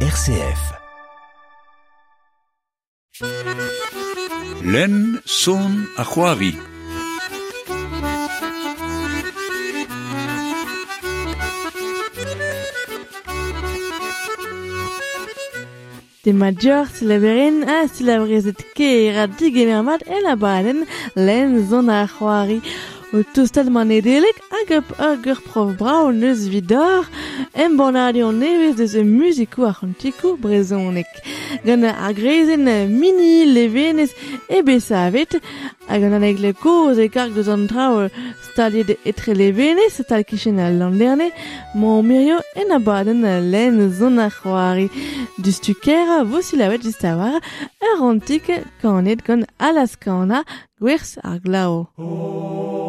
RCF. Len son a c'hoari. De major silaberen a silabrezet ke era digemermat e la baden len zon a Tostal man edelek hag hag ur prof brao neus vidor em banadio nevez deus e muzikou ar antiko brezonek. Gant ar grezen mini levenez e besavet hag an aneg le koz e kark deus an trao staliet etre levenez tal kichen al landerne mo mirio en abaden len zon ar c'hoari. Du stukera vo silavet war ur antik kanet gant alaskana gwerz ar glao.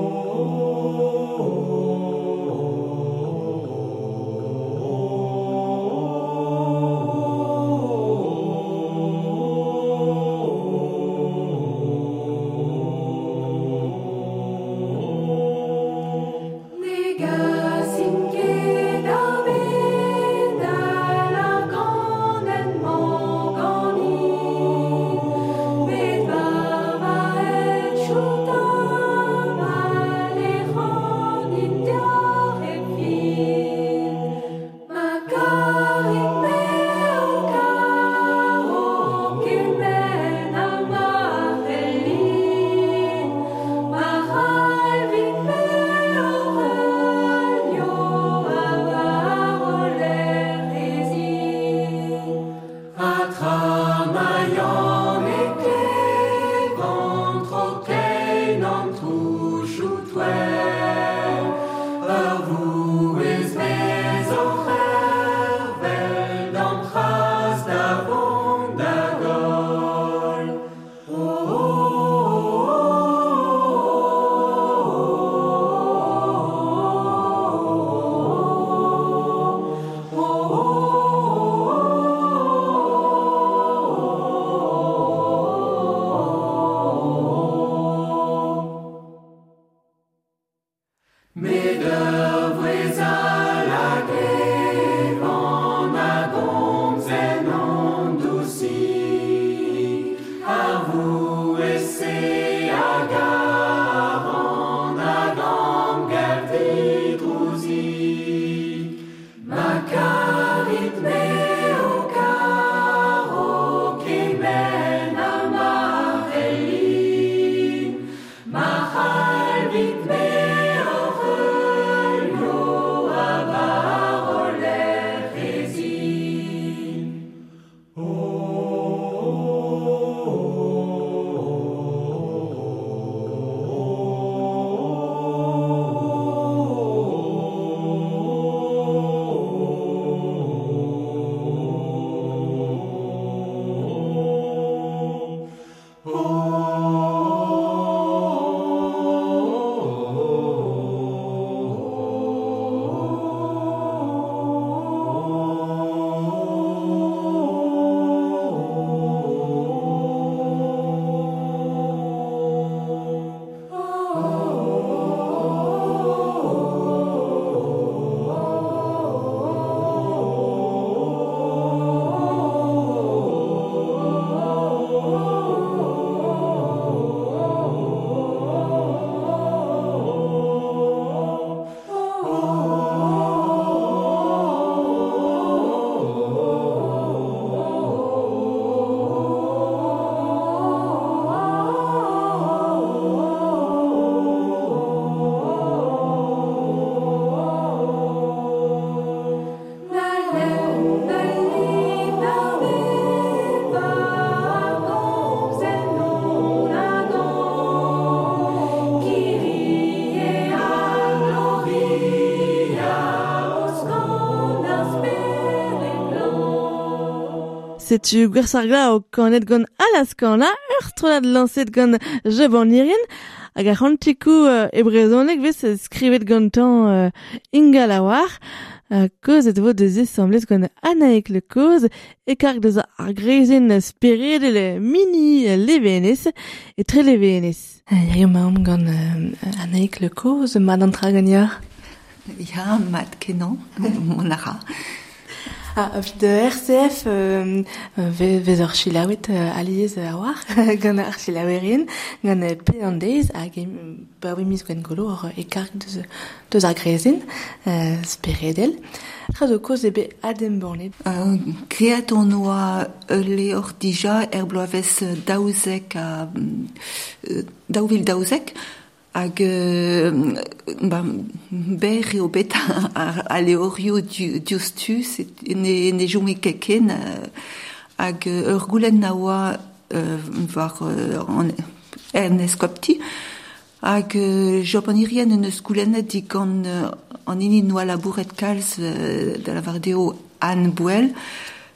Setu gwersar glao kanet gant alaskanla, ur stronad lanset gant jebonirien, hag ar c'hantikou uh, e brezonek vez skrivet gantan uh, inga lawar, uh, koz et vo deus semblet gant anaek le koz, e kark deus ar grezen spired le mini levenez, e tre levenez. Eo maom gant uh, anaek le koz, mad an tra ganyar? Ya, mad kenan, mon ara. Ha, evit RCF euh, vez ur chilawet euh, aliez a war, gant ar chilawerien, gant pe an deiz hag pa mis gwen golo ur ekark deus, deus ar grezin, euh, speredel. Raz o koz ebe adem bornet. Uh, kreat on oa le or dija er bloavez daouzek a... daouvil daouzek, hag euh, ba, ber eo bet a, leorio du, diustu, ne, ne jome keken, euh, hag ur goulen na oa euh, var euh, an, en eskopti, hag euh, job an irien en eus goulenet di gant euh, an ini noa labouret kalz euh, da la vardeo Anne Bouel, euh,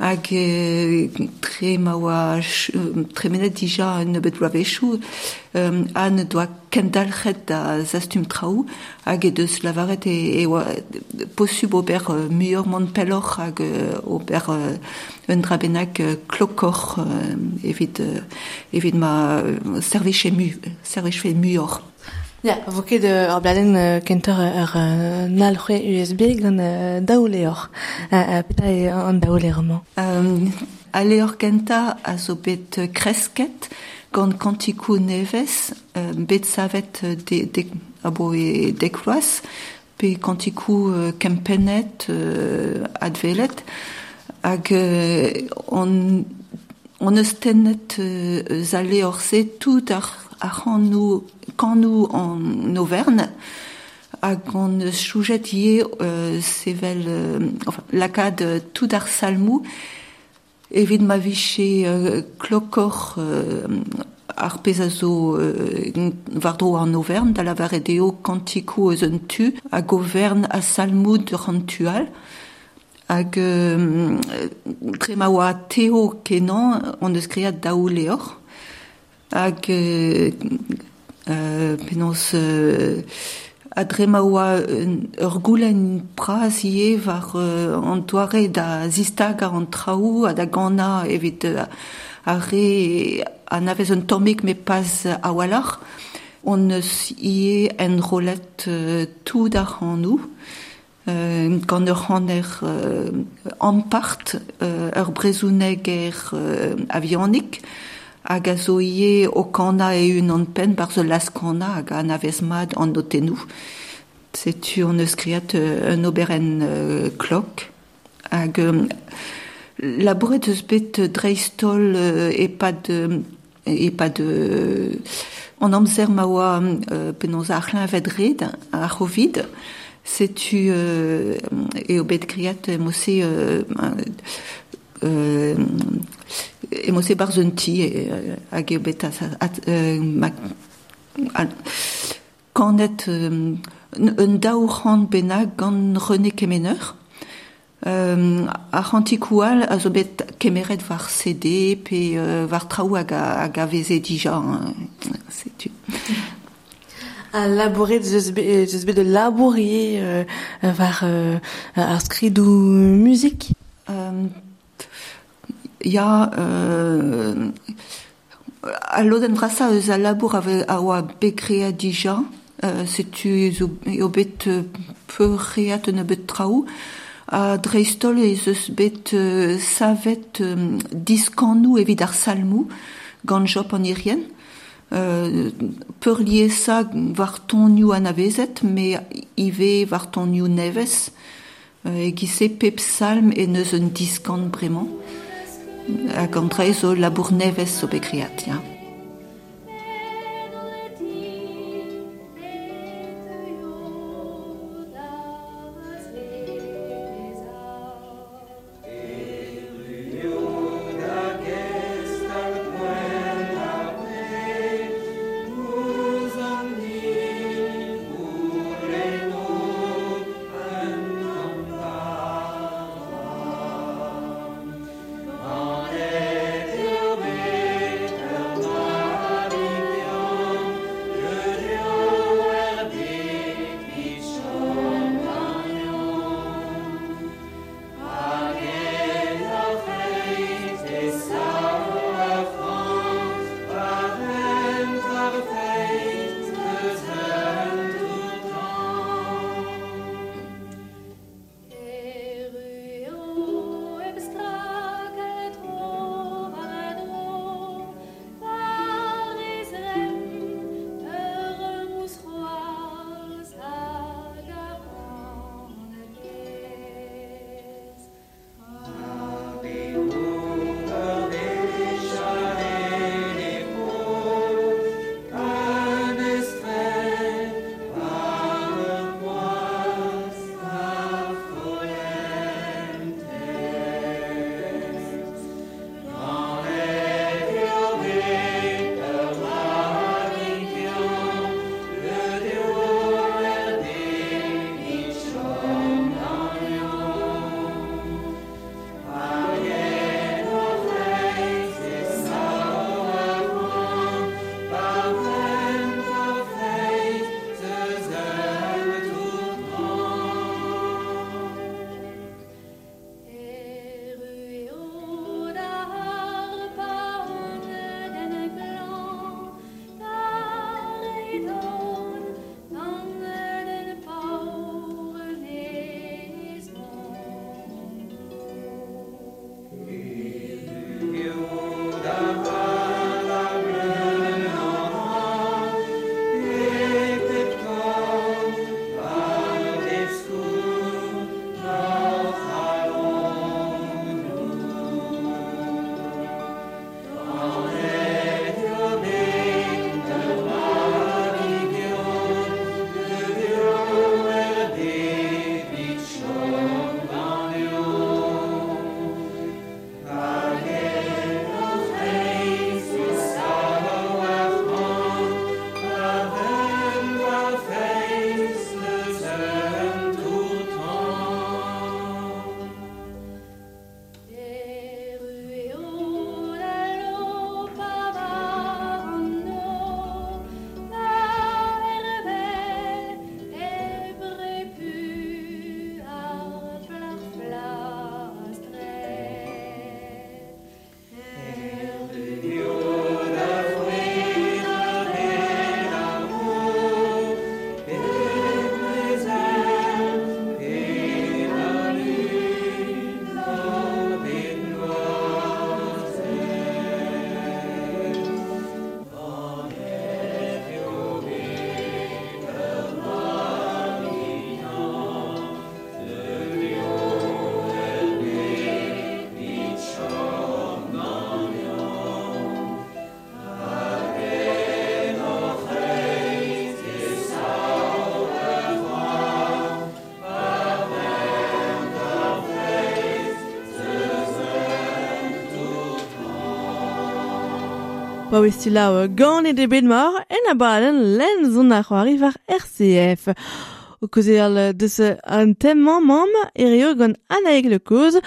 hag euh, tre ma oa tre menet dija un bet blavechou euh, an doa kendalchet da zastum traou hag e deus lavaret e, e ober euh, muur pelor hag euh, ober euh, un drabenag euh, klokor euh, evit, euh, evit ma euh, serviche mu. Ja, or. Uh, uh, peta e an daoule roman. Um, ale ur kenta a zo bet euh, euh, bet savet euh, de, de, abo e dekloaz pe kantikou kempenet advelet hag on, on eus se tout ar, ar an nou, kan nou an Auvergne hag eus choujet ie euh, sevel euh, enfin, lakad euh, tout ar salmou evit ma viche euh, klokor euh, ar pezazo euh, vardro an Auvergne da la varedeo kantikou eus un salmou de rantual hag euh, tre ma oa teo kenan on eus kreat daou leor hag euh, penaos euh, a ur goulen praz da zistag an traou a da gana evit euh, a a un tomik me pas a walar on en rolet euh, tout an euh, euh, er avionik hag a zo ie o kana e un an pen bar zo las kana hag an avez mad an notenou. Setu on eus kriat euh, un oberen euh, klok hag euh, labouret eus bet dreistol euh, e pa de e pa de an amzer ma oa euh, penaos ar vedred a chovid setu euh, e o bet kriat e mosse euh, euh, e mosse bar un ti euh, hag e o bet kanet un daourant benag gant René Kemener euh, a c'hantikoal a zo bet kemeret var CD pe euh, var traou hag a, hag a veze dija hein, setu A bet deus bet de labourier euh, var euh, ar skridou musik. Euh, euh, a loden vrasa eus a labour a bekrea dija euh, euh, bet traou a dreistol ez euh, savet euh, diskanou evit ar salmou gant an irien. Euh, peur lier ça var tonioù an avezet me ive var tonioù neves euh, e gise pep salm e neus un diskant bremañ hag an dre zo labour neves zo Daou estilao gant e debet mor en abalen len zon a c'hoari var RCF. O koze al deus an temman mam ereo gant anaeg le koz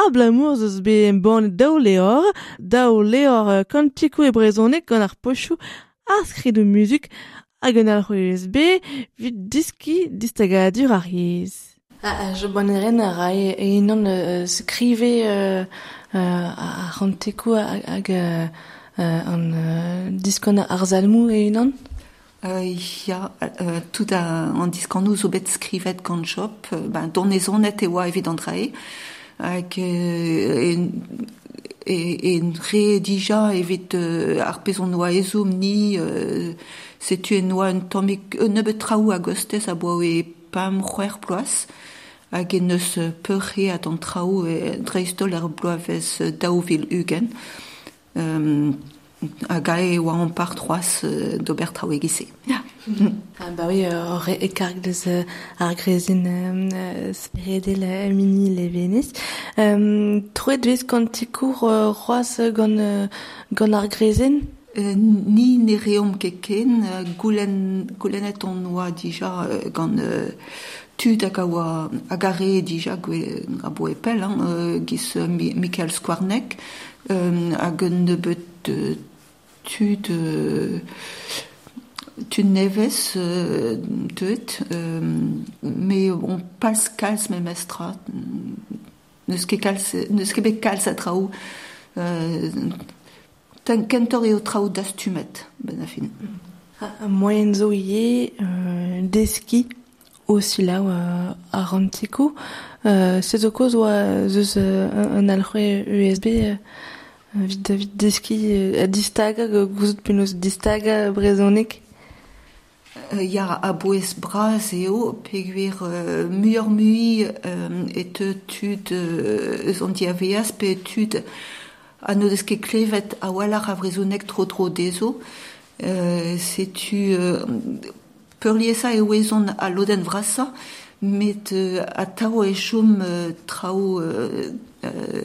a blamour zeus be en ban daou leor, daou leor kantikou e brezonek gant ar pochou ar skri de muzik hag al alc'h USB vit diski distagadur ar yez. Ah, je boneren a rai e inan euh, skrive euh, euh, a rantekou hag... an uh, diskon ar zalmou e Euh, ja, euh, tout an diskan nou zo bet skrivet gant euh, ben, e oa evit an drae, hag euh, e, re dija evit euh, ar pezon ni, euh, setu en un tomik, nebet traou a gostez a boa e pam c'hwer ploaz, hag en eus peurre at an traou e dreistol ar bloavez daouvil euh, a gae oa an par troas euh, d'ober traoe gise. Yeah. Ah, ba oui, euh, re, e karg deus euh, ar grezin euh, spiredel euh, mini leveniz. Euh, Troet vez kantikour euh, roaz gant, euh, gant ar grezin euh, Ni ne reom keken, euh, goulen, goulenet on oa dija euh, gant euh, tud hag a, a dija gwe, a boepel, hein, euh, giz euh, Michael Skwarnek, nebet euh, euh, tud nevez euh, euh, mais on pals kalz me mestra, ket bet kalz a traoù, euh, Tan kentor eo traoù dastumet, ben a fin. A moyen zo ie deski o silaou euh, a rantikou. Euh, se zo koz oa zeus euh, un, alc'hwe USB euh, vid, vid deski euh, a distaga, gouzout penaos distaga brezonek. Euh, Ya a boez braz eo, peguer euh, muur mui euh, et tud euh, eus an diaveaz, pe tud a no deus ket klevet a walar a vrezounek tro tro dezo. Euh, Setu euh, peurliesa e oezon a loden vrasa, met euh, a tao e chom euh, trao euh, euh,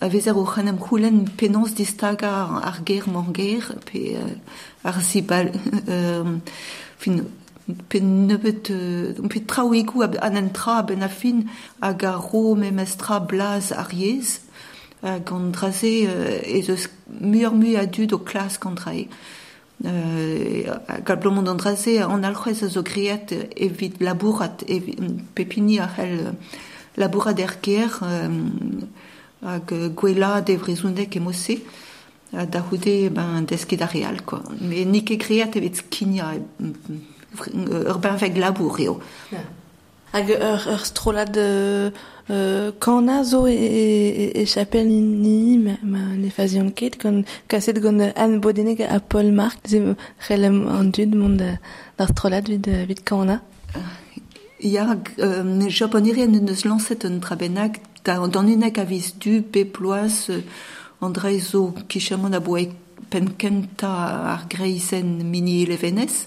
a vezer o c'hanem c'houlen penans distaga ar- ger manger, pe euh, euh, fin, pe nebet, euh, pe trao egou ab- an tra ben hag ro memestra blaz ar yez, hag an draze ez eus mur-mu a dud o klas kontrae. Euh, zo griet evit labourat evit pepini a c'hell euh, labourat er ger euh, hag gwela de vrezondek e mose da houde ben, desket ar real. Quoi. Mais nik ket kreat evit skinia ur benveg labour eo. Hag ur, ur strolad euh, kana zo e, e, e chapel ni ma, ma ne fazion ket kon kaset gant an bodenek a Paul Mark ze c'hellem an dud mont d'ar strolad vid, vid kana. Ya, euh, japonirien neus lancet un trabennak da, dan unek a viz du pe ploaz euh, Andrei zo kichamon a boe penkenta ar greizen mini elevenez.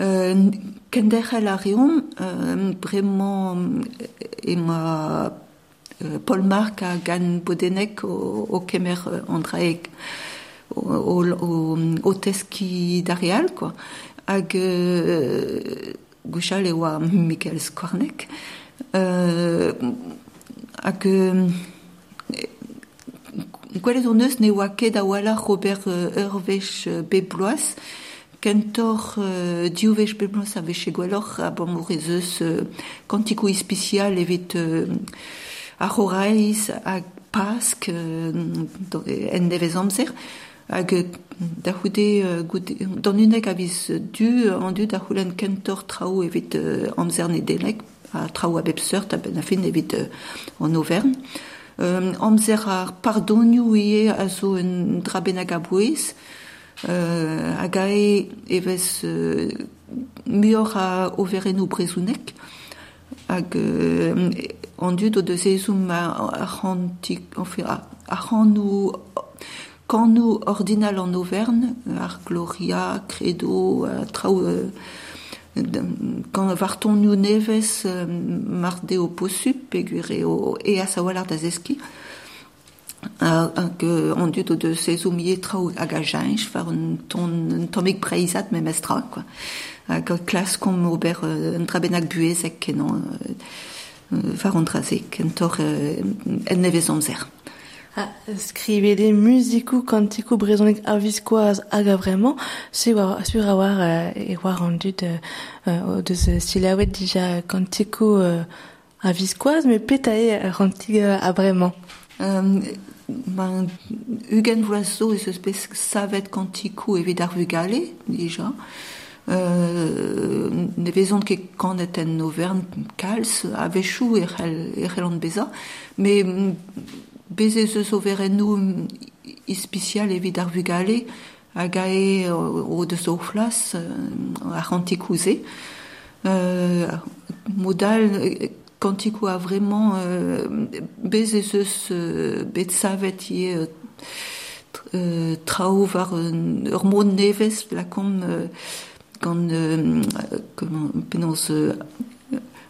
Euh, kenderel a reom, euh, bremañ ema euh, Paul Mark a gan bodenek o, o kemer euh, Andrei o, teski d'Arial, quoi. Hag euh, gouchal oa Michael Skornek. Euh, hag gwelet o neus ne oa ket wala kentor euh, a veche gweloc'h a bon ispicial evit euh, en nevez amzer, hag da houde euh, du an du kentor traou evit euh, amzer ne delek, a traou a bep seurt a ben a fin evit euh, an Auvergne. Euh, amzer ar pardonioù ie a zo un drabenag a bouez, euh, hag a e evez euh, muor a overenou brezounek, hag euh, an dud o deus ezoum a, c'hantik, enfin, a, a c'hanou kanou ordinal en Auvergne, ar Gloria, Credo, a traoù euh, quand varton nous neves euh, marde o possup pegur e o e a sawalar da zeski uh, que on dut de ces oumiers trao hag a jainch war un ton un tomik preizat me mestra quoi. Hag klas kom ober un trabenak buezek kenan war an drazek en tor en nevez Ah, skrive des musiku kantiku brezonek a viskoaz hag a vraiment, sur a war euh, e war an dud euh, euh, silawet dija kantiku euh, a viskoaz, me petae rantig euh, a vraiment. Ben, Hugen Vloiseau eus eus savet kantikou evit ar vugale, dija. Euh, ne vezont ket kanet en Auvergne kalz, a vechou e c'hell e c'hell an beza, me bezez eus overennou mm, ispicial evit ar vugale, hag a e o deus o flas euh, ar. Euh, modal euh, kantikou a vraiment euh, bezez eus euh, bet savet euh, euh, trao var nevez la kom euh, gant euh, comment euh,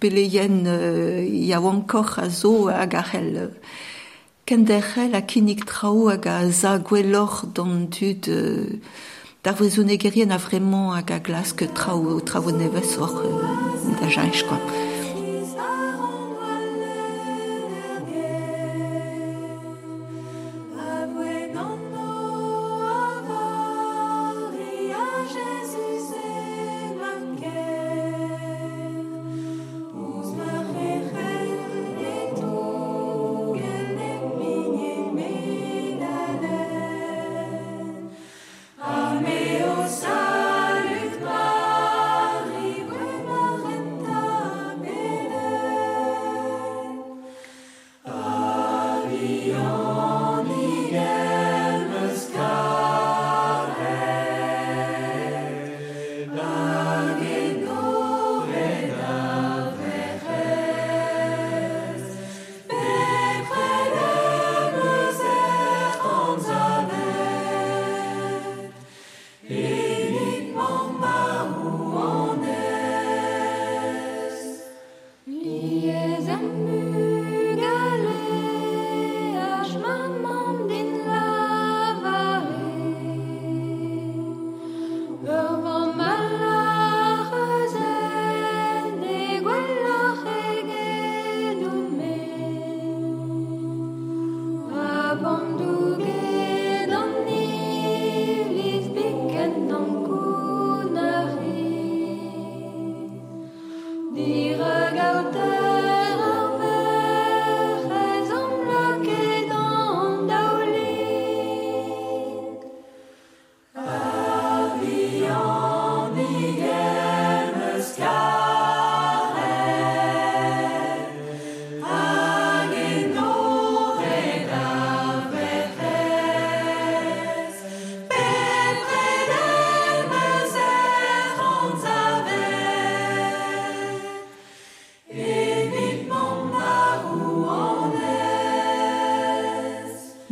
peleien euh, ya encore a zo hag c'hell euh, kenderc'hel a kinnig trao hag a za gwelloc'h d'an dud euh, d'ar a vraiment hag a trao trao nevez or euh, da jainch quoi.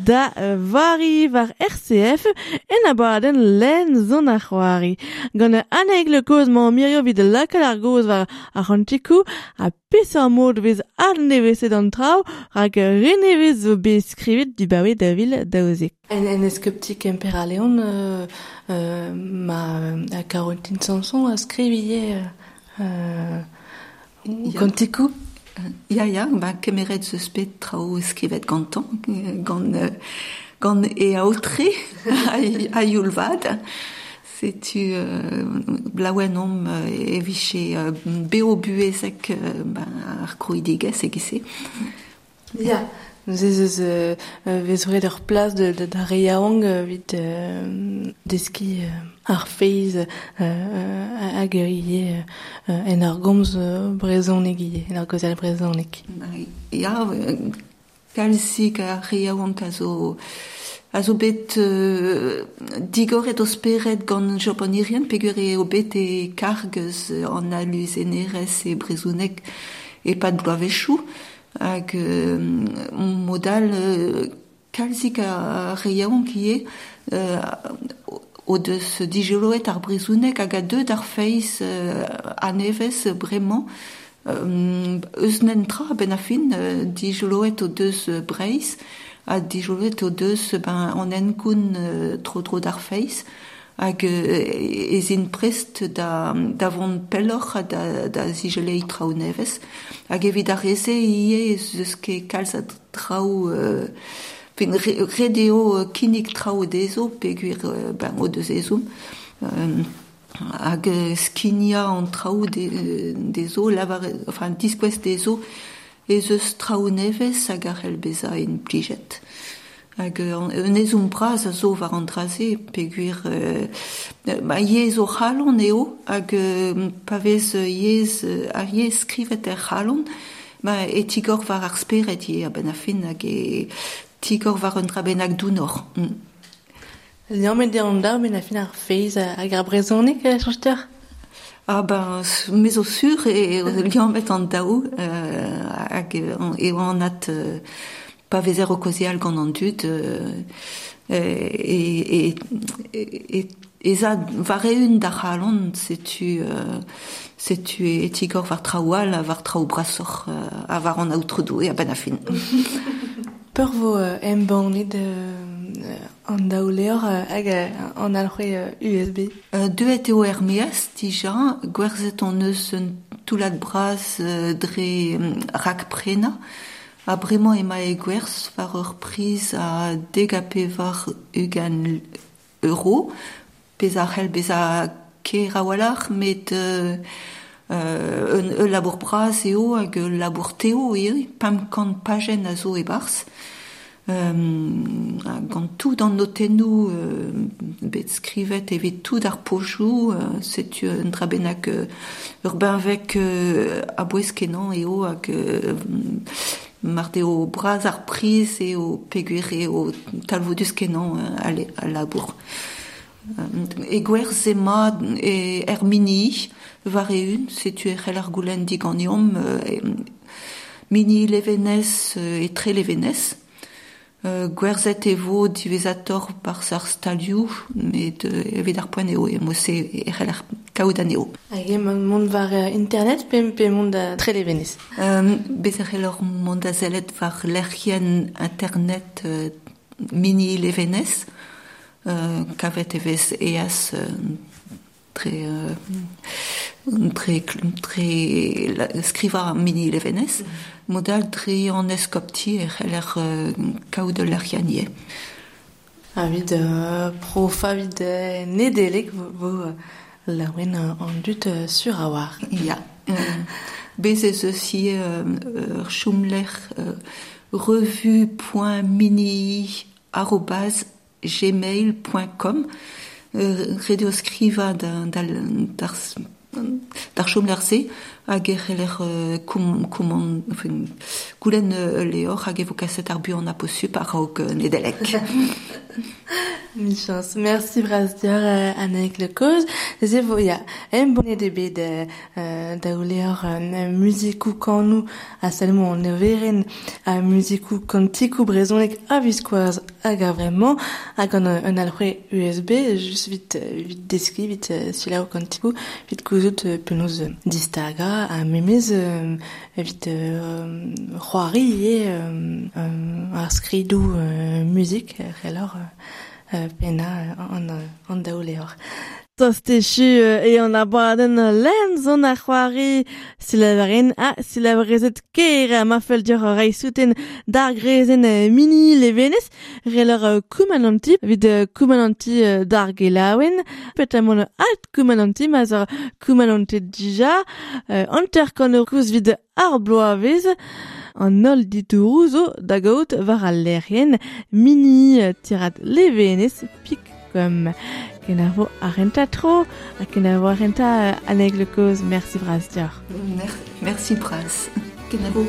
da vari var RCF en abaden len zon ar c'hoari. Gant aneg le koz ma mirio vid lakal ar goz var ar chantikou a pesar mod vez ar nevese d'an trao rak renevez zo be skrivet du bawe da vil daoze. En, en eskeptik a leon euh, euh, ma Caroline Sanson a skrivie euh, kantikou Ja, ja, ba kemeret bet trao skrivet gantan, gant, gant e aotre a, a youlvad. Setu euh, blaouen om euh, eviche euh, beo buezek euh, ba, ar krouidigez egise. Ja, nous eus euh, vezouret ur plas da euh, deski euh, ar feiz euh, euh, hag ur ie euh, en ar gomz euh, brezonek ie, en ar gozal brezonek. Euh, kalsik a reaouank a zo a zo bet euh, digoret o speret gant japonirien pegur e o bet e kargez euh, an alus enerez e brezounek e pat bloavechou hag euh, modal euh, kalzik a reiaon ki e euh, o deus digeloet ar brezounek hag a deud ar feiz euh, anevez bremañ euh, ben a fin euh, digeloet o deus breiz a dijolet o deus ben an euh, tro tro d'ar feiz hag euh, ez in prest da, da vont pelloc'h a da, da zigelei trao nevez hag evit ar reze ie a trao euh, fin redeo euh, kinik trao dezo peguir euh, ben o deus ezoum euh, hag euh, skinia an trao de, dezo lavar, enfin diskouest dezo ez eus trao nevez hag ar beza en plijet. Hag un ezum braz a zo war an draze peguir ma yez o c'halon eo hag pavez yez ar yez skrivet er c'halon ma e tigor war ar speret ye ben a fin tigor war un dra bennak dounor. Mm. Liamet de an da, ben a fin ar feiz hag ar brezonek, euh, chanster Ah ben, mais au sur et liant met an daou euh, hag euh, e an at euh, pa vezer o kozial gant an dud euh, et, et, et, et, et za var eun da c'halon setu euh, setu e tigor var traoual var traou brasor euh, a var an aoutredou e a ben a fin. Peur vo euh, embannet euh, an daoleor euh, hag euh, an alc'hwe euh, USB. Euh, Deuet eo er meaz dija, gwerzet an eus un toulat braz euh, dre rak prena, a bremañ ema e gwerz war ur priz a degape var ugan euro, pez a c'hell bez a ke rawalach, met euh, euh, labour braz eo hag un labour teo eo, pam kant pajen a zo e barz. Euh, gant tout an notenou euh, bet skrivet evit tout ar pojou euh, setu un drabenak euh, ur benvek euh, a bouez kenan eo hag euh, mar eo braz ar priz eo peguer eo talvodus kenan euh, a, labour. Euh, e gwerz ema e er mini var eun setu c'hell ar goulenn diganiom euh, e, mini euh, e tre levenez Euh, gwerzet e vo divezator par sar stalioù, met euh, evit ar poen eo, e mose e c'hell ar kaout an eo. Hag e mont var euh, internet pe, pe mont da tre levenez. Euh, bez ar c'hell ar mont a zelet var lercien internet euh, mini levenez, euh, kavet evez eas euh, euh, tre, tre la, skriva mini levenez, modal tre an eskopti e c'hell ar euh, kaout de lercien ie. A vid euh, profa vid euh, nedelek vo, euh, an dut sur a war. Ja. Euh, bez ez eus ie euh, revue.mini gmail.com redio skriva da, da, e c'heller euh, enfin, goulenn euh, leor aposup a raok euh, nedelek. Mil chance. Merci Brasdior euh, Annek le cause. Ze vo ya em bonne de bet euh, da ouleor euh, musikou kanou a salmo an everen a musikou kantikou brezonek a viskoaz hag a vremañ hag an euh, un USB just vit euh, vit deski vit euh, silao kantikou vit kouzout euh, penaos euh, distaga a memez euh, vit euh, c'hoari e euh, euh, ar euh, musik euh, relor euh, pena an, euh, an. tostechu e an abaden lemzon a c'hoari. Silabren a silabrezet ker ma fel dior rai souten dar grezen mini levenez. Relor koumananti vid koumananti dar gelawen petamon alt koumananti mazor koumananti dija. Anter konorkouz vid ar bloavez. An ol ditourouz o da gaout var al lerien mini tirat levenez pik kom ken ar vo arenta tro a ken ar vo arenta aneg koz merci bras Merci. Kenavo.